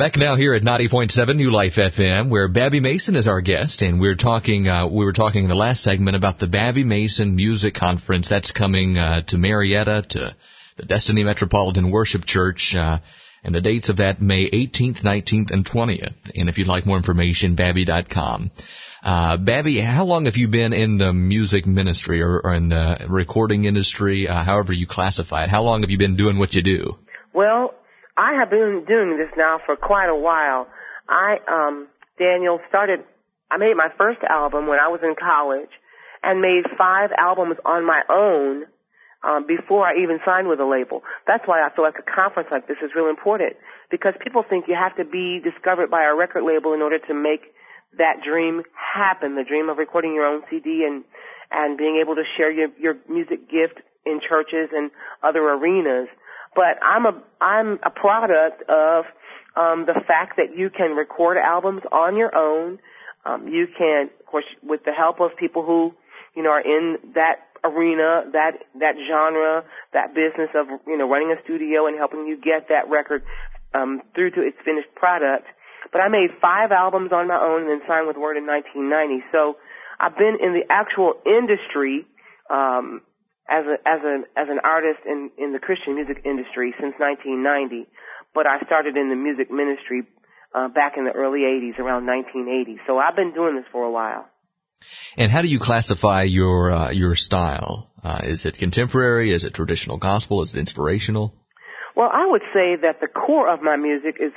Back now here at 90.7 New Life FM, where Babbie Mason is our guest, and we're talking. Uh, we were talking in the last segment about the Babbie Mason Music Conference that's coming uh, to Marietta to the Destiny Metropolitan Worship Church, uh, and the dates of that May 18th, 19th, and 20th. And if you'd like more information, babbie.com. Uh, Babbie, how long have you been in the music ministry or, or in the recording industry, uh, however you classify it? How long have you been doing what you do? Well, I have been doing this now for quite a while. I, um, Daniel, started, I made my first album when I was in college and made five albums on my own um, before I even signed with a label. That's why I feel like a conference like this is really important because people think you have to be discovered by a record label in order to make that dream happen, the dream of recording your own CD and, and being able to share your, your music gift in churches and other arenas but I'm a I'm a product of um, the fact that you can record albums on your own. Um, you can, of course, with the help of people who you know are in that arena, that that genre, that business of you know running a studio and helping you get that record um, through to its finished product. But I made five albums on my own and then signed with Word in 1990. So I've been in the actual industry um, as a as an as an artist in in the Christian music industry since 1990, but I started in the music ministry uh, back in the early 80s, around 1980. So I've been doing this for a while. And how do you classify your uh, your style? Uh, is it contemporary? Is it traditional gospel? Is it inspirational? Well, I would say that the core of my music is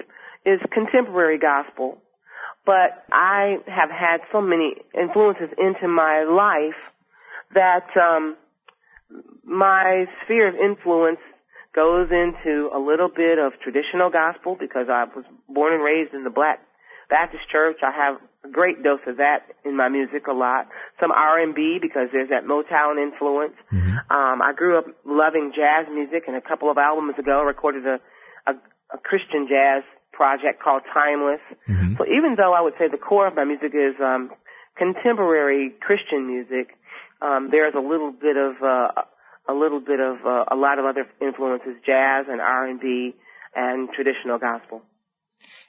is contemporary gospel, but I have had so many influences into my life that um, my sphere of influence goes into a little bit of traditional gospel because I was born and raised in the Black Baptist Church. I have a great dose of that in my music a lot. Some R&B because there's that Motown influence. Mm-hmm. Um, I grew up loving jazz music, and a couple of albums ago I recorded a a, a Christian jazz project called Timeless. Mm-hmm. So even though I would say the core of my music is um, contemporary Christian music, um, there's a little bit of uh, a little bit of uh, a lot of other influences, jazz and R and B and traditional gospel.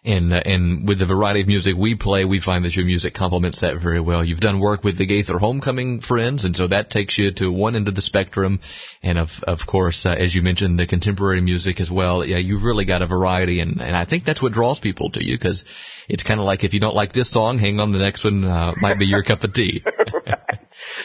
And uh, and with the variety of music we play, we find that your music complements that very well. You've done work with the Gaither Homecoming Friends, and so that takes you to one end of the spectrum. And of of course, uh, as you mentioned, the contemporary music as well. Yeah, you've really got a variety, and and I think that's what draws people to you because it's kind of like if you don't like this song, hang on, the next one uh, might be your cup of tea.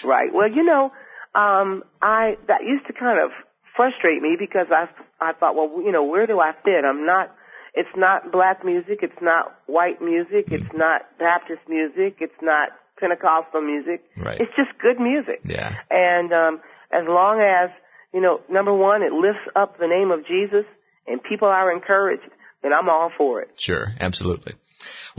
right. Well, you know, um, I that used to kind of frustrate me because I I thought, well, you know, where do I fit? I'm not. It's not black music. It's not white music. It's mm. not Baptist music. It's not Pentecostal music. Right. It's just good music. Yeah. And um, as long as you know, number one, it lifts up the name of Jesus and people are encouraged, then I'm all for it. Sure, absolutely.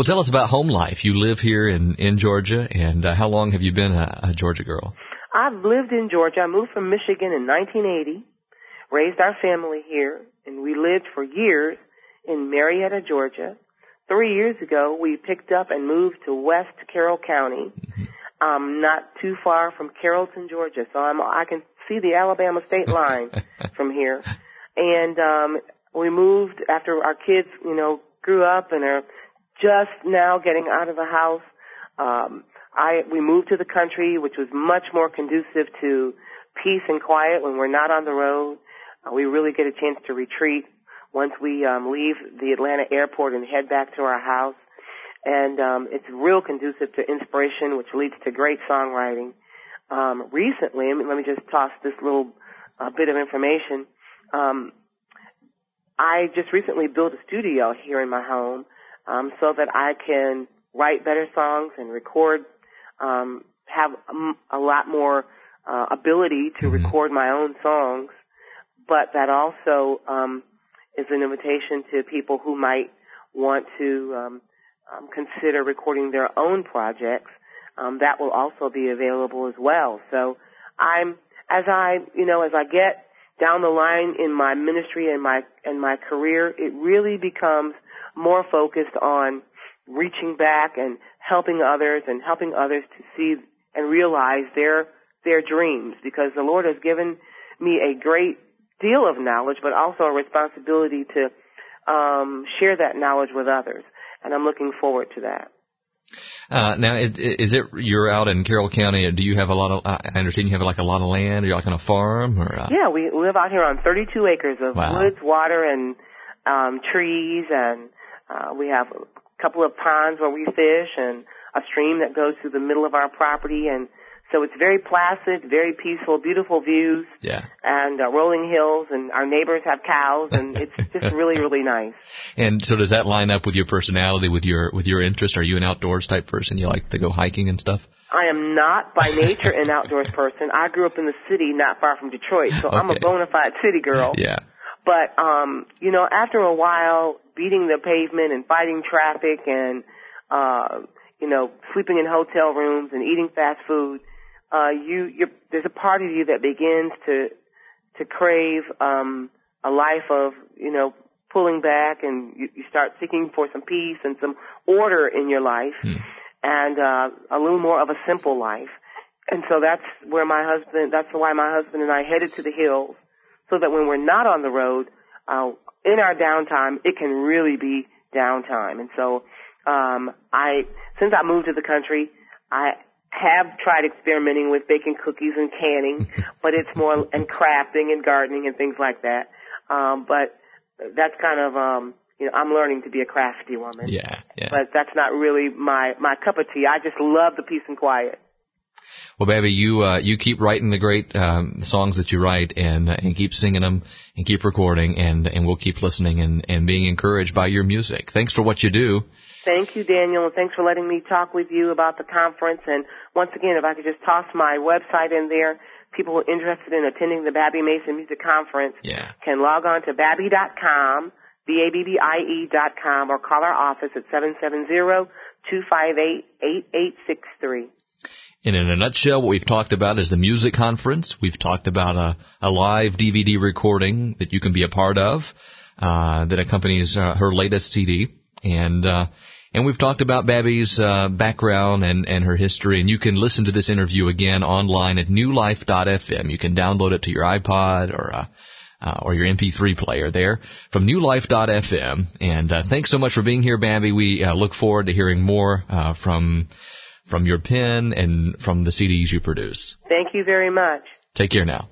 Well, tell us about home life. You live here in in Georgia, and uh, how long have you been a, a Georgia girl? I've lived in Georgia. I moved from Michigan in 1980, raised our family here, and we lived for years in Marietta, Georgia. Three years ago, we picked up and moved to West Carroll County, um, not too far from Carrollton, Georgia. So I'm, I can see the Alabama state line from here. And um, we moved after our kids, you know, grew up and are just now getting out of the house. Um, I we moved to the country, which was much more conducive to peace and quiet when we're not on the road. Uh, we really get a chance to retreat once we um, leave the Atlanta airport and head back to our house. And um, it's real conducive to inspiration, which leads to great songwriting. Um, recently, let me just toss this little uh, bit of information. Um, I just recently built a studio here in my home um, so that I can write better songs and record um, have a, a lot more uh, ability to mm-hmm. record my own songs, but that also um, is an invitation to people who might want to um, um, consider recording their own projects. Um, that will also be available as well. So I'm as I you know as I get down the line in my ministry and my and my career, it really becomes more focused on reaching back and helping others and helping others to see and realize their their dreams because the Lord has given me a great deal of knowledge but also a responsibility to um, share that knowledge with others. And I'm looking forward to that. Uh, now, is, is it you're out in Carroll County? Do you have a lot of? I understand you have like a lot of land. Are you like on a farm or? Uh... Yeah, we live out here on 32 acres of wow. woods, water, and um, trees, and uh, we have a couple of ponds where we fish, and a stream that goes through the middle of our property, and so it's very placid, very peaceful, beautiful views. Yeah. And uh, rolling hills, and our neighbors have cows, and it's just really, really nice. And so, does that line up with your personality, with your with your interest? Are you an outdoors type person? You like to go hiking and stuff? I am not by nature an outdoors person. I grew up in the city, not far from Detroit, so okay. I'm a bona fide city girl. Yeah. But um, you know, after a while, beating the pavement and fighting traffic and uh, you know, sleeping in hotel rooms and eating fast food uh, you, you're, there's a part of you that begins to, to crave, um, a life of, you know, pulling back and you, you start seeking for some peace and some order in your life hmm. and, uh, a little more of a simple life. And so that's where my husband, that's why my husband and I headed to the hills so that when we're not on the road, uh, in our downtime, it can really be downtime. And so, um, I, since I moved to the country, I have tried experimenting with baking cookies and canning, but it's more and crafting and gardening and things like that. Um, but that's kind of um, you know I'm learning to be a crafty woman. Yeah, yeah. But that's not really my my cup of tea. I just love the peace and quiet. Well, Babbie, you uh, you keep writing the great um, songs that you write, and uh, and keep singing them, and keep recording, and and we'll keep listening and and being encouraged by your music. Thanks for what you do. Thank you, Daniel, and thanks for letting me talk with you about the conference. And once again, if I could just toss my website in there, people interested in attending the Babbie Mason Music Conference yeah. can log on to babbie.com, B-A-B-B-I-E dot com, or call our office at 770-258-8863. And in a nutshell, what we've talked about is the music conference. We've talked about a, a live DVD recording that you can be a part of uh, that accompanies uh, her latest CD. And uh, and we've talked about Babbie's uh, background and, and her history, and you can listen to this interview again online at newlife.fm. You can download it to your iPod or uh, uh, or your MP3 player there from newlife.fm. And thanks so much for being here, Babbie. We look forward to hearing more from from your pen and from the CDs you produce. Thank you very much. Take care now.